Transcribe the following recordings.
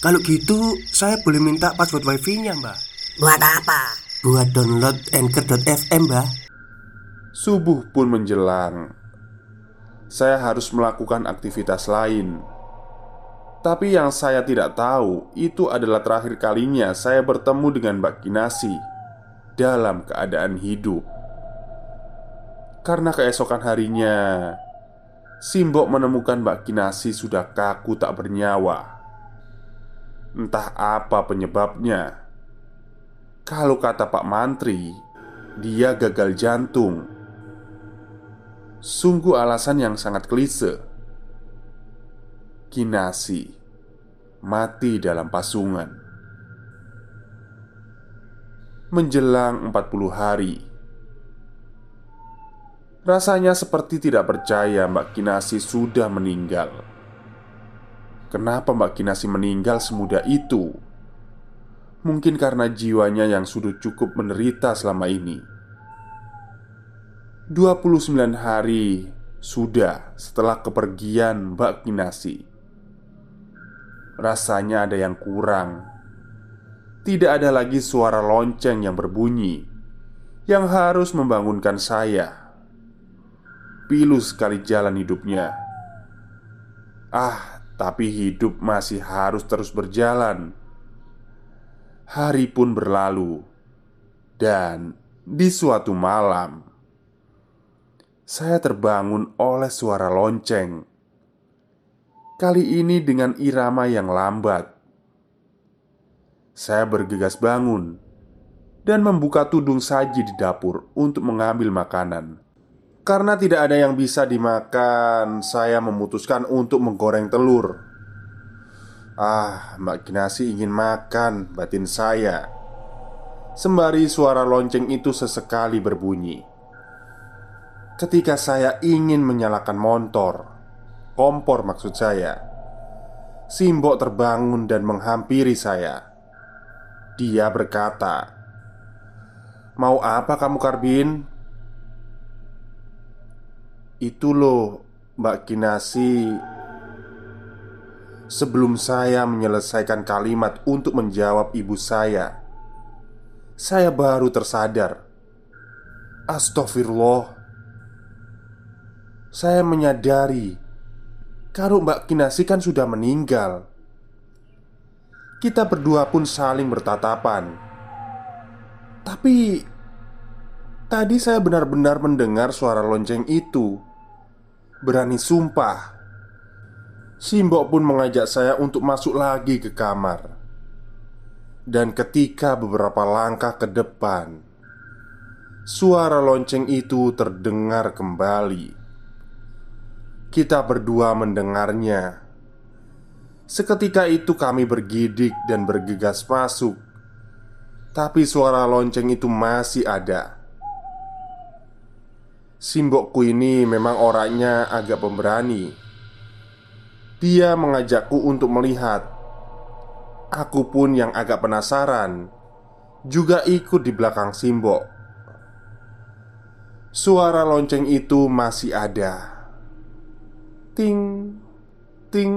Kalau gitu, saya boleh minta password wifi-nya, Mbak. Buat apa? Buat download Anchor.fm, Mbak. Subuh pun menjelang. Saya harus melakukan aktivitas lain. Tapi yang saya tidak tahu itu adalah terakhir kalinya saya bertemu dengan Mbak Kinasi dalam keadaan hidup. Karena keesokan harinya, Simbok menemukan Mbak Kinasi sudah kaku tak bernyawa. Entah apa penyebabnya. Kalau kata Pak Mantri, dia gagal jantung. Sungguh alasan yang sangat klise. Kinasi mati dalam pasungan. Menjelang 40 hari. Rasanya seperti tidak percaya Mbak Kinasi sudah meninggal. Kenapa Mbak Kinasi meninggal semudah itu? Mungkin karena jiwanya yang sudah cukup menderita selama ini. 29 hari sudah setelah kepergian Mbak Kinasi. Rasanya ada yang kurang. Tidak ada lagi suara lonceng yang berbunyi Yang harus membangunkan saya. Pilu sekali jalan hidupnya. Ah, tapi hidup masih harus terus berjalan Hari pun berlalu, dan di suatu malam saya terbangun oleh suara lonceng. Kali ini dengan irama yang lambat. Saya bergegas bangun dan membuka tudung saji di dapur untuk mengambil makanan. Karena tidak ada yang bisa dimakan, saya memutuskan untuk menggoreng telur. Ah, Mbak Kinasi ingin makan batin saya Sembari suara lonceng itu sesekali berbunyi Ketika saya ingin menyalakan motor Kompor maksud saya Simbok terbangun dan menghampiri saya Dia berkata Mau apa kamu Karbin? Itu loh Mbak Kinasi Sebelum saya menyelesaikan kalimat untuk menjawab ibu saya, saya baru tersadar. Astagfirullah, saya menyadari kalau Mbak Kinasi kan sudah meninggal. Kita berdua pun saling bertatapan, tapi tadi saya benar-benar mendengar suara lonceng itu. Berani sumpah Simbok pun mengajak saya untuk masuk lagi ke kamar. Dan ketika beberapa langkah ke depan, suara lonceng itu terdengar kembali. Kita berdua mendengarnya. Seketika itu kami bergidik dan bergegas masuk. Tapi suara lonceng itu masih ada. Simbokku ini memang orangnya agak pemberani dia mengajakku untuk melihat. Aku pun yang agak penasaran, juga ikut di belakang Simbok. Suara lonceng itu masih ada. Ting, ting.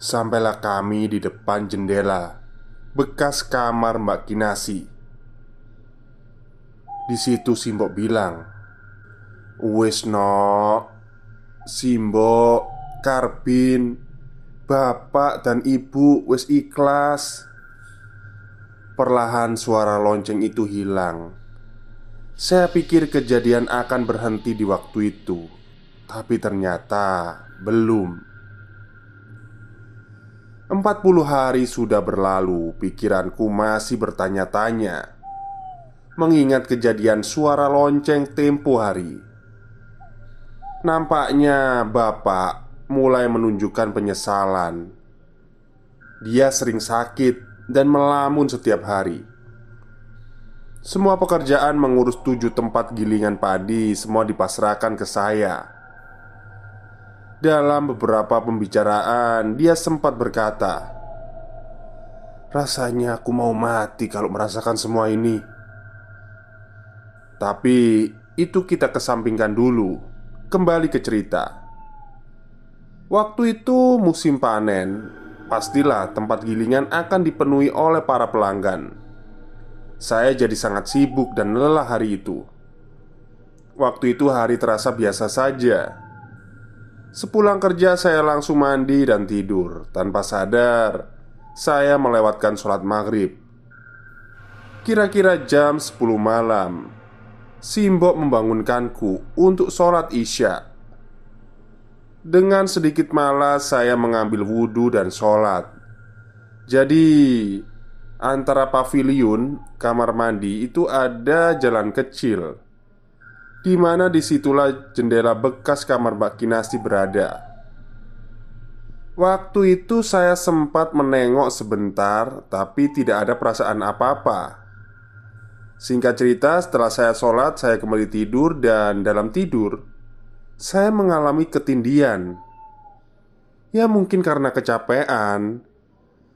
Sampailah kami di depan jendela bekas kamar Mbak Kinasi. Di situ Simbok bilang, "Wes no, Simbo, Karbin, bapak dan ibu wis ikhlas. Perlahan suara lonceng itu hilang. Saya pikir kejadian akan berhenti di waktu itu, tapi ternyata belum. 40 hari sudah berlalu, pikiranku masih bertanya-tanya mengingat kejadian suara lonceng tempo hari. Nampaknya bapak mulai menunjukkan penyesalan Dia sering sakit dan melamun setiap hari. Semua pekerjaan mengurus tujuh tempat gilingan padi semua dipasrahkan ke saya. Dalam beberapa pembicaraan, dia sempat berkata, "Rasanya aku mau mati kalau merasakan semua ini." Tapi itu kita kesampingkan dulu. Kembali ke cerita. Waktu itu musim panen, pastilah tempat gilingan akan dipenuhi oleh para pelanggan. Saya jadi sangat sibuk dan lelah hari itu. Waktu itu hari terasa biasa saja. Sepulang kerja, saya langsung mandi dan tidur. Tanpa sadar, saya melewatkan sholat maghrib. Kira-kira jam 10 malam, Simbok membangunkanku untuk sholat Isya. Dengan sedikit malas, saya mengambil wudhu dan sholat. Jadi, antara pavilion kamar mandi itu ada jalan kecil, di mana di situlah jendela bekas kamar Mbak Kinasti berada. Waktu itu saya sempat menengok sebentar, tapi tidak ada perasaan apa-apa. Singkat cerita, setelah saya sholat, saya kembali tidur, dan dalam tidur saya mengalami ketindian. Ya, mungkin karena kecapean.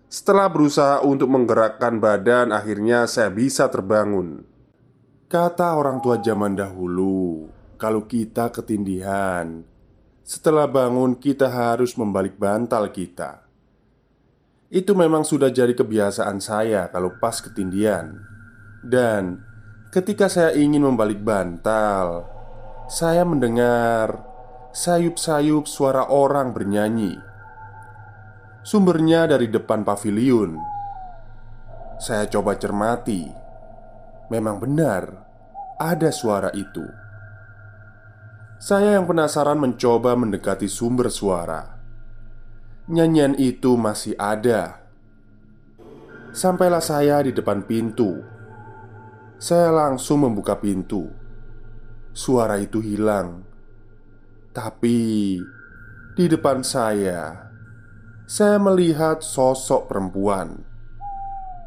Setelah berusaha untuk menggerakkan badan, akhirnya saya bisa terbangun. Kata orang tua zaman dahulu, kalau kita ketindihan, setelah bangun kita harus membalik bantal kita. Itu memang sudah jadi kebiasaan saya kalau pas ketindian. Dan ketika saya ingin membalik bantal, saya mendengar sayup-sayup suara orang bernyanyi. Sumbernya dari depan pavilion. Saya coba cermati, memang benar ada suara itu. Saya yang penasaran mencoba mendekati sumber suara. Nyanyian itu masih ada. Sampailah saya di depan pintu saya langsung membuka pintu. Suara itu hilang, tapi di depan saya, saya melihat sosok perempuan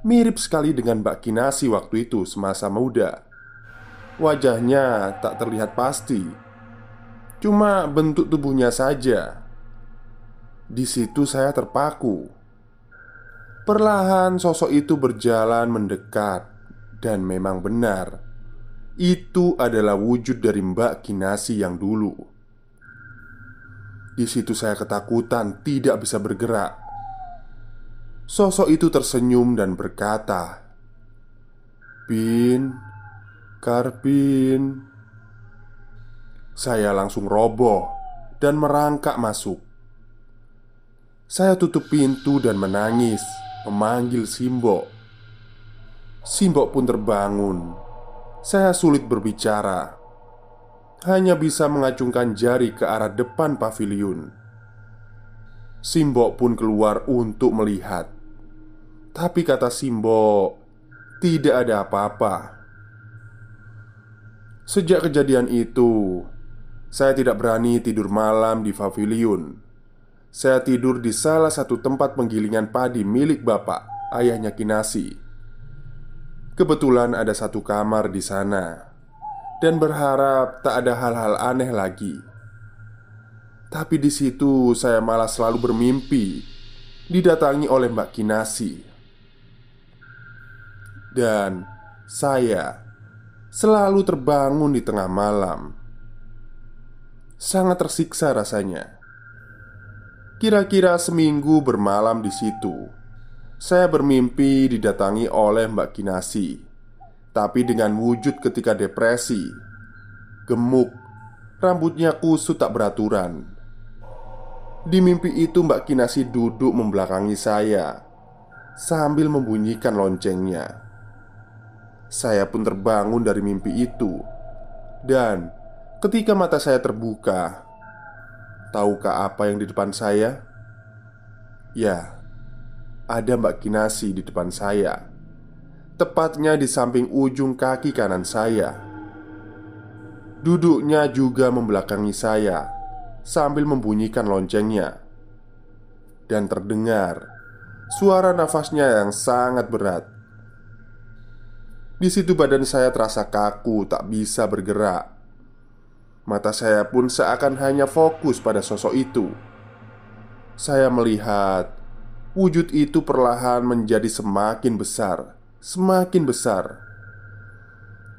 mirip sekali dengan Mbak Kinasi waktu itu semasa muda. Wajahnya tak terlihat pasti, cuma bentuk tubuhnya saja. Di situ saya terpaku. Perlahan sosok itu berjalan mendekat dan memang benar Itu adalah wujud dari Mbak Kinasi yang dulu. Di situ saya ketakutan tidak bisa bergerak. Sosok itu tersenyum dan berkata Bin Karbin. Saya langsung roboh dan merangkak masuk. Saya tutup pintu dan menangis Memanggil Simbok Simbok pun terbangun. Saya sulit berbicara, hanya bisa mengacungkan jari ke arah depan pavilion. Simbok pun keluar untuk melihat, tapi kata Simbok, tidak ada apa-apa. Sejak kejadian itu, saya tidak berani tidur malam di pavilion. Saya tidur di salah satu tempat penggilingan padi milik bapak, ayahnya Kinasi. Kebetulan ada satu kamar di sana dan berharap tak ada hal-hal aneh lagi. Tapi di situ saya malah selalu bermimpi didatangi oleh Mbak Kinasi. Dan saya selalu terbangun di tengah malam. Sangat tersiksa rasanya. Kira-kira seminggu bermalam di situ saya bermimpi didatangi oleh Mbak Kinasi. Tapi dengan wujud ketika depresi Gemuk Rambutnya kusut tak beraturan. Di mimpi itu Mbak Kinasi duduk membelakangi saya Sambil membunyikan loncengnya. Saya pun terbangun dari mimpi itu. Dan ketika mata saya terbuka Tahukah apa yang di depan saya? Ya, ada Mbak Kinasi di depan saya, tepatnya di samping ujung kaki kanan saya. Duduknya juga membelakangi saya sambil membunyikan loncengnya, dan terdengar suara nafasnya yang sangat berat. Di situ badan saya terasa kaku, tak bisa bergerak. Mata saya pun seakan hanya fokus pada sosok itu. Saya melihat wujud itu perlahan menjadi semakin besar, semakin besar.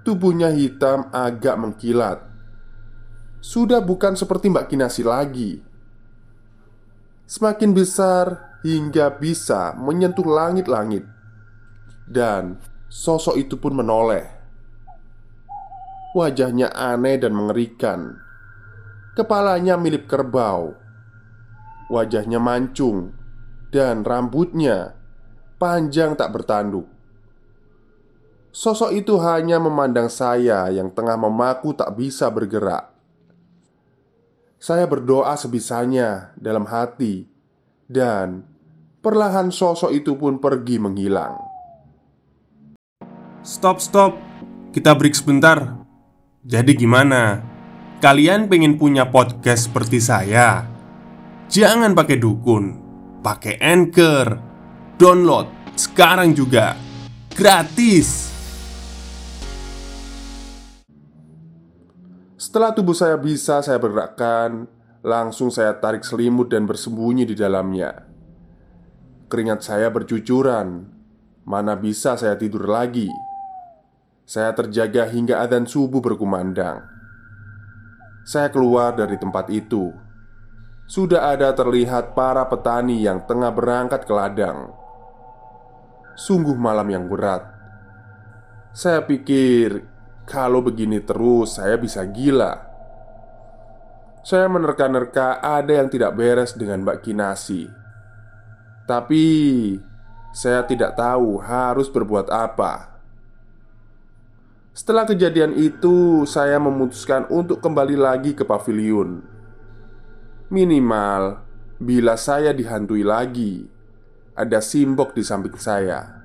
Tubuhnya hitam agak mengkilat. Sudah bukan seperti Mbak Kinasi lagi. Semakin besar hingga bisa menyentuh langit-langit, dan sosok itu pun menoleh. Wajahnya aneh dan mengerikan. Kepalanya mirip kerbau, wajahnya mancung, dan rambutnya panjang tak bertanduk. Sosok itu hanya memandang saya yang tengah memaku tak bisa bergerak. Saya berdoa sebisanya dalam hati, dan perlahan sosok itu pun pergi menghilang. Stop, stop. Kita break sebentar. Jadi gimana? Kalian pengen punya podcast seperti saya? Jangan pakai dukun, pakai Anchor. Download sekarang juga. Gratis. Setelah tubuh saya bisa saya bergerakkan, langsung saya tarik selimut dan bersembunyi di dalamnya. Keringat saya bercucuran. Mana bisa saya tidur lagi? Saya terjaga hingga adzan subuh berkumandang. Saya keluar dari tempat itu. Sudah ada terlihat para petani yang tengah berangkat ke ladang. Sungguh malam yang berat. Saya pikir kalau begini terus, saya bisa gila. Saya menerka-nerka ada yang tidak beres dengan Mbak Kinasi. Tapi saya tidak tahu harus berbuat apa. Setelah kejadian itu, saya memutuskan untuk kembali lagi ke pavilion. Minimal bila saya dihantui lagi, ada simbok di samping saya.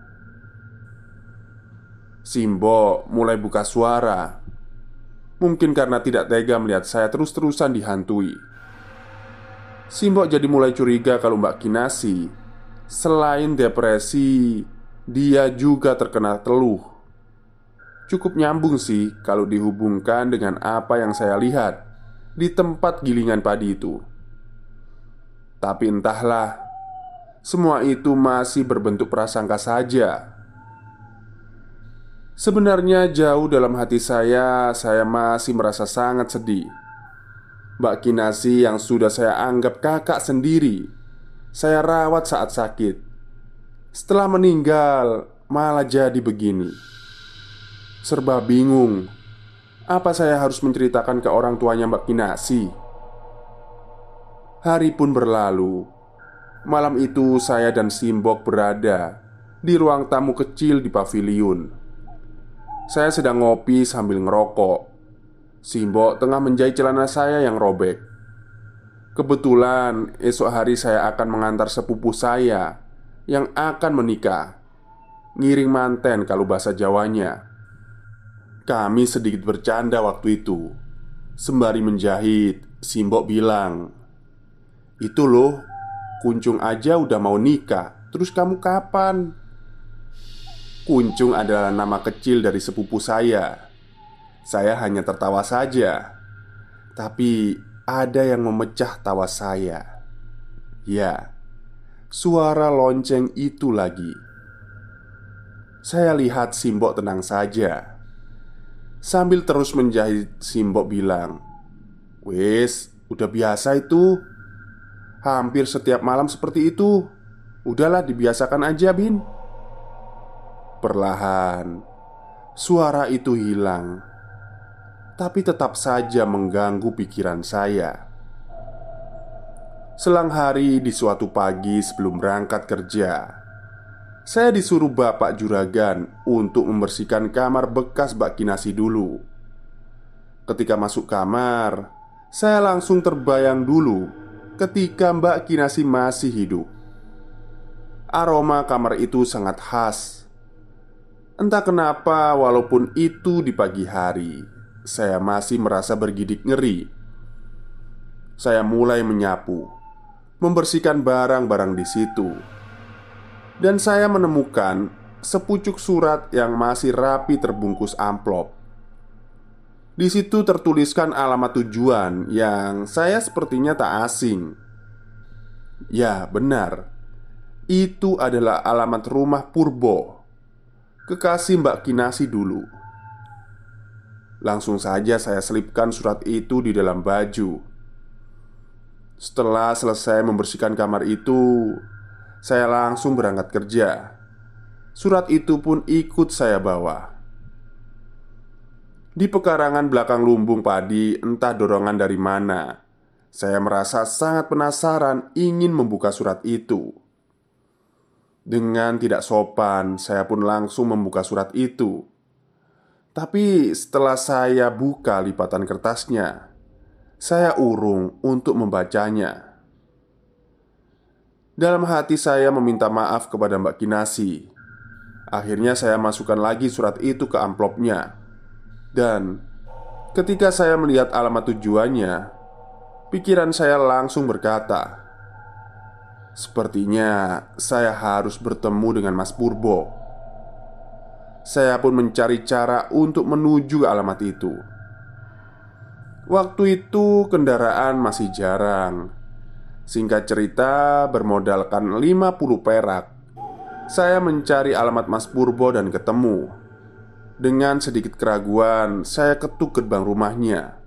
Simbo mulai buka suara. Mungkin karena tidak tega melihat saya terus-terusan dihantui. Simbok jadi mulai curiga kalau Mbak Kinasi Selain depresi Dia juga terkena teluh Cukup nyambung sih kalau dihubungkan dengan apa yang saya lihat Di tempat gilingan padi itu Tapi entahlah Semua itu masih berbentuk prasangka saja Sebenarnya jauh dalam hati saya, saya masih merasa sangat sedih. Mbak Kinasi yang sudah saya anggap kakak sendiri, saya rawat saat sakit. Setelah meninggal, malah jadi begini. Serba bingung. Apa saya harus menceritakan ke orang tuanya Mbak Kinasi? Hari pun berlalu. Malam itu saya dan Simbok berada di ruang tamu kecil di pavilion. Saya sedang ngopi sambil ngerokok. Simbo tengah menjahit celana saya yang robek. Kebetulan esok hari saya akan mengantar sepupu saya yang akan menikah. Ngiring manten kalau bahasa Jawanya. Kami sedikit bercanda waktu itu. Sembari menjahit, Simbo bilang, "Itu loh, kuncung aja udah mau nikah. Terus kamu kapan?" Kuncung adalah nama kecil dari sepupu saya. Saya hanya tertawa saja, tapi ada yang memecah tawa saya. Ya, suara lonceng itu lagi. Saya lihat Simbok tenang saja. Sambil terus menjahit, Simbok bilang, "Wes, udah biasa itu. Hampir setiap malam seperti itu. Udahlah, dibiasakan aja, Bin." Perlahan, suara itu hilang, tapi tetap saja mengganggu pikiran saya. Selang hari di suatu pagi sebelum berangkat kerja, saya disuruh Bapak Juragan untuk membersihkan kamar bekas Mbak Kinasi dulu. Ketika masuk kamar, saya langsung terbayang dulu ketika Mbak Kinasi masih hidup. Aroma kamar itu sangat khas Entah kenapa, walaupun itu di pagi hari, saya masih merasa bergidik ngeri. Saya mulai menyapu, membersihkan barang-barang di situ. Dan saya menemukan sepucuk surat yang masih rapi terbungkus amplop. Di situ tertuliskan alamat tujuan yang saya sepertinya tak asing. Ya, benar. Itu adalah alamat rumah Purbo, kekasih Mbak Kinasi dulu. Langsung saja saya selipkan surat itu di dalam baju. Setelah selesai membersihkan kamar itu, saya langsung berangkat kerja. Surat itu pun ikut saya bawa. Di pekarangan belakang lumbung padi, entah dorongan dari mana, saya merasa sangat penasaran ingin membuka surat itu. Dengan tidak sopan, saya pun langsung membuka surat itu. Tapi setelah saya buka lipatan kertasnya, saya urung untuk membacanya. Dalam hati saya meminta maaf kepada Mbak Kinasi. Akhirnya saya masukkan lagi surat itu ke amplopnya. Dan ketika saya melihat alamat tujuannya, pikiran saya langsung berkata, "Sepertinya saya harus bertemu dengan Mas Purbo." Saya pun mencari cara untuk menuju alamat itu. Waktu itu kendaraan masih jarang Singkat cerita, bermodalkan 50 perak Saya mencari alamat Mas Purbo dan ketemu Dengan sedikit keraguan, saya ketuk gerbang rumahnya.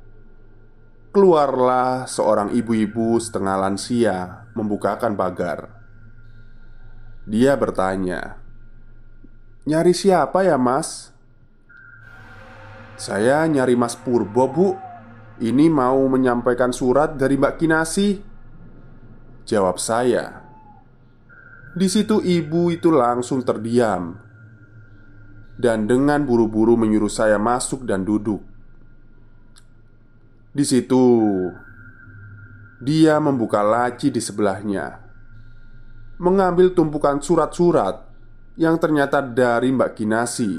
Keluarlah seorang ibu-ibu setengah lansia membukakan pagar. Dia bertanya Nyari siapa ya mas? Saya nyari Mas Purbo bu. Ini mau menyampaikan surat dari Mbak Kinasi. Jawab saya. Di situ ibu itu langsung terdiam Dan dengan buru-buru menyuruh saya masuk dan duduk Di situ Dia membuka laci di sebelahnya Mengambil tumpukan surat-surat Yang ternyata dari Mbak Kinasi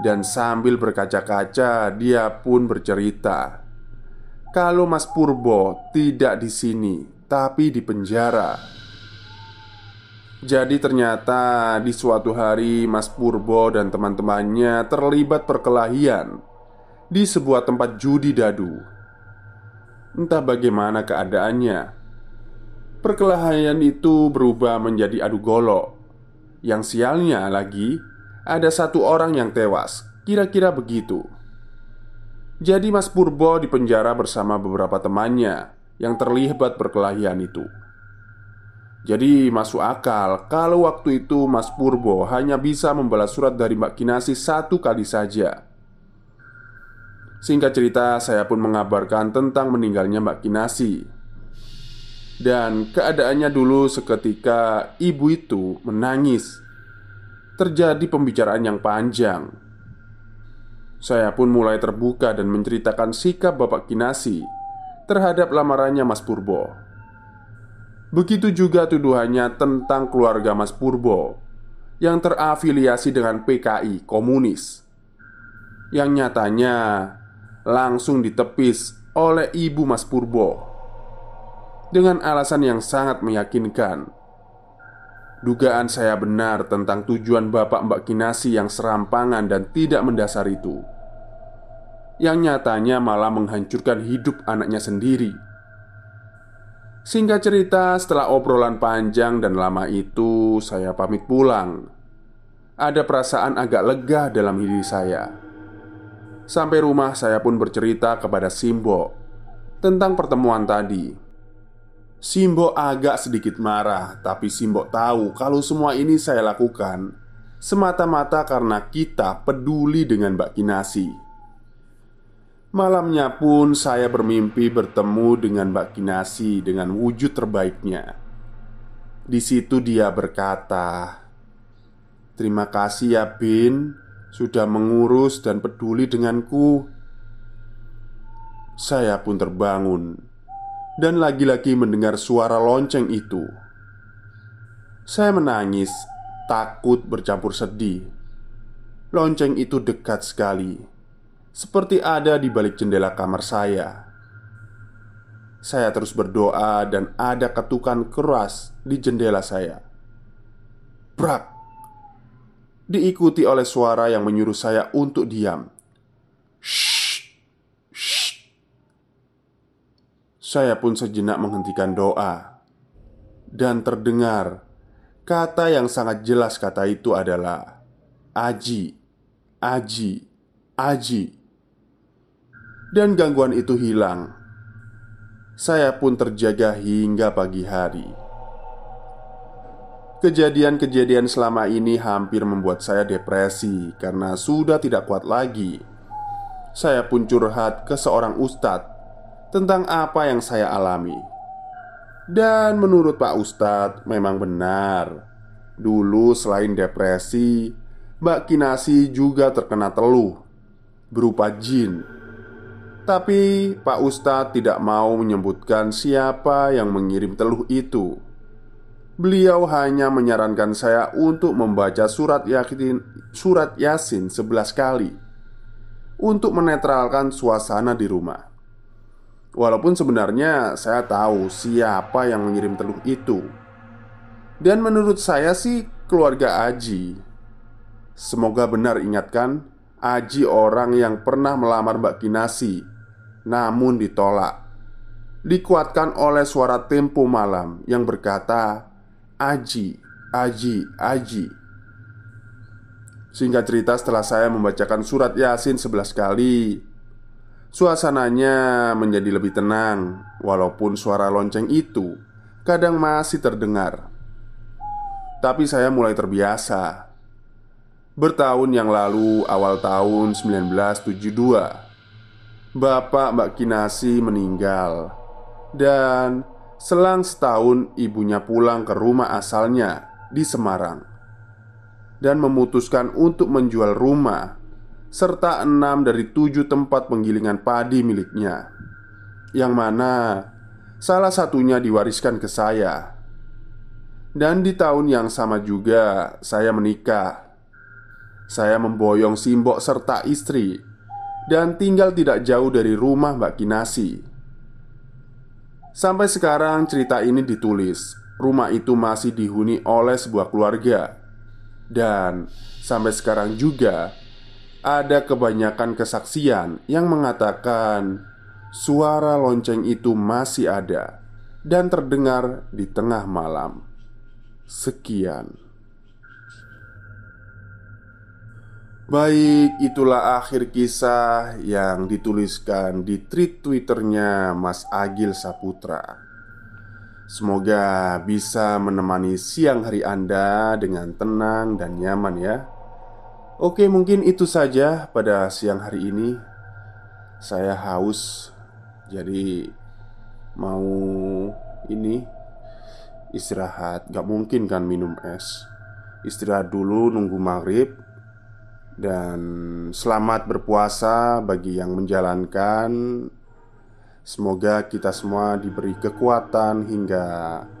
Dan sambil berkaca-kaca Dia pun bercerita Kalau Mas Purbo tidak di sini tapi di penjara. Jadi ternyata di suatu hari Mas Purbo dan teman-temannya terlibat perkelahian di sebuah tempat judi dadu. Entah bagaimana keadaannya. Perkelahian itu berubah menjadi adu golok. Yang sialnya lagi ada satu orang yang tewas. Kira-kira begitu. Jadi Mas Purbo dipenjara bersama beberapa temannya yang terlibat perkelahian itu. Jadi masuk akal kalau waktu itu Mas Purbo hanya bisa membalas surat dari Mbak Kinasi satu kali saja. Singkat cerita saya pun mengabarkan tentang meninggalnya Mbak Kinasi. Dan keadaannya dulu seketika ibu itu menangis. Terjadi pembicaraan yang panjang. Saya pun mulai terbuka dan menceritakan sikap Bapak Kinasi terhadap lamarannya Mas Purbo. Begitu juga tuduhannya tentang keluarga Mas Purbo yang terafiliasi dengan PKI komunis, yang nyatanya langsung ditepis oleh ibu Mas Purbo dengan alasan yang sangat meyakinkan. Dugaan saya benar tentang tujuan Bapak Mbak Kinasi yang serampangan dan tidak mendasar itu yang nyatanya malah menghancurkan hidup anaknya sendiri. Singkat cerita, setelah obrolan panjang dan lama itu, saya pamit pulang. Ada perasaan agak lega dalam diri saya. Sampai rumah, saya pun bercerita kepada Simbo tentang pertemuan tadi. Simbo agak sedikit marah, tapi Simbo tahu kalau semua ini saya lakukan semata-mata karena kita peduli dengan Mbak Kinasi. Malamnya pun saya bermimpi bertemu dengan Mbak Kinasi dengan wujud terbaiknya. Di situ dia berkata, "Terima kasih ya, Bin, sudah mengurus dan peduli denganku." Saya pun terbangun dan lagi-lagi mendengar suara lonceng itu. Saya menangis, takut bercampur sedih. Lonceng itu dekat sekali seperti ada di balik jendela kamar saya. Saya terus berdoa, dan ada ketukan keras di jendela saya. Brak! Diikuti oleh suara yang menyuruh saya untuk diam. Shh Shh Saya pun sejenak menghentikan doa. Dan terdengar Kata yang sangat jelas kata itu adalah Aji Aji Aji Dan gangguan itu hilang Saya pun terjaga hingga pagi hari Kejadian-kejadian selama ini hampir membuat saya depresi karena sudah tidak kuat lagi. Saya pun curhat ke seorang ustadz tentang apa yang saya alami. Dan menurut Pak Ustadz, memang benar. Dulu, selain depresi, Mbak Kinasi juga terkena teluh berupa jin. Tapi Pak Ustadz tidak mau menyebutkan siapa yang mengirim teluh itu. Beliau hanya menyarankan saya untuk membaca surat Yasin, surat Yasin 11 kali untuk menetralkan suasana di rumah. Walaupun sebenarnya saya tahu siapa yang mengirim teluh itu Dan menurut saya sih keluarga Aji Semoga benar ingatkan Aji orang yang pernah melamar Mbak Kinasi Namun ditolak Dikuatkan oleh suara tempo malam yang berkata Aji, Aji, Aji Singkat cerita setelah saya membacakan surat Yasin 11 kali Suasananya menjadi lebih tenang, walaupun suara lonceng itu kadang masih terdengar. Tapi saya mulai terbiasa. Bertahun yang lalu, awal tahun 1972, Bapak Mbak Kinasi meninggal, dan selang setahun ibunya pulang ke rumah asalnya di Semarang dan memutuskan untuk menjual rumah serta enam dari tujuh tempat penggilingan padi miliknya, yang mana salah satunya diwariskan ke saya. Dan di tahun yang sama juga, saya menikah. Saya memboyong Simbok serta istri dan tinggal tidak jauh dari rumah Mbak Kinasi. Sampai sekarang, cerita ini ditulis. Rumah itu masih dihuni oleh sebuah keluarga, dan sampai sekarang juga ada kebanyakan kesaksian yang mengatakan suara lonceng itu masih ada dan terdengar di tengah malam. Sekian. Baik, itulah akhir kisah yang dituliskan di tweet Twitternya Mas Agil Saputra. Semoga bisa menemani siang hari Anda dengan tenang dan nyaman ya. Oke, mungkin itu saja pada siang hari ini. Saya haus, jadi mau ini istirahat. Gak mungkin kan minum es. Istirahat dulu, nunggu maghrib, dan selamat berpuasa bagi yang menjalankan. Semoga kita semua diberi kekuatan hingga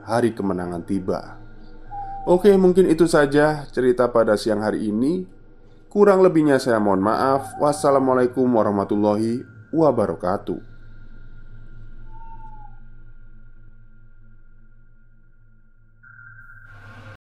hari kemenangan tiba. Oke, mungkin itu saja cerita pada siang hari ini. Kurang lebihnya saya mohon maaf. Wassalamualaikum warahmatullahi wabarakatuh.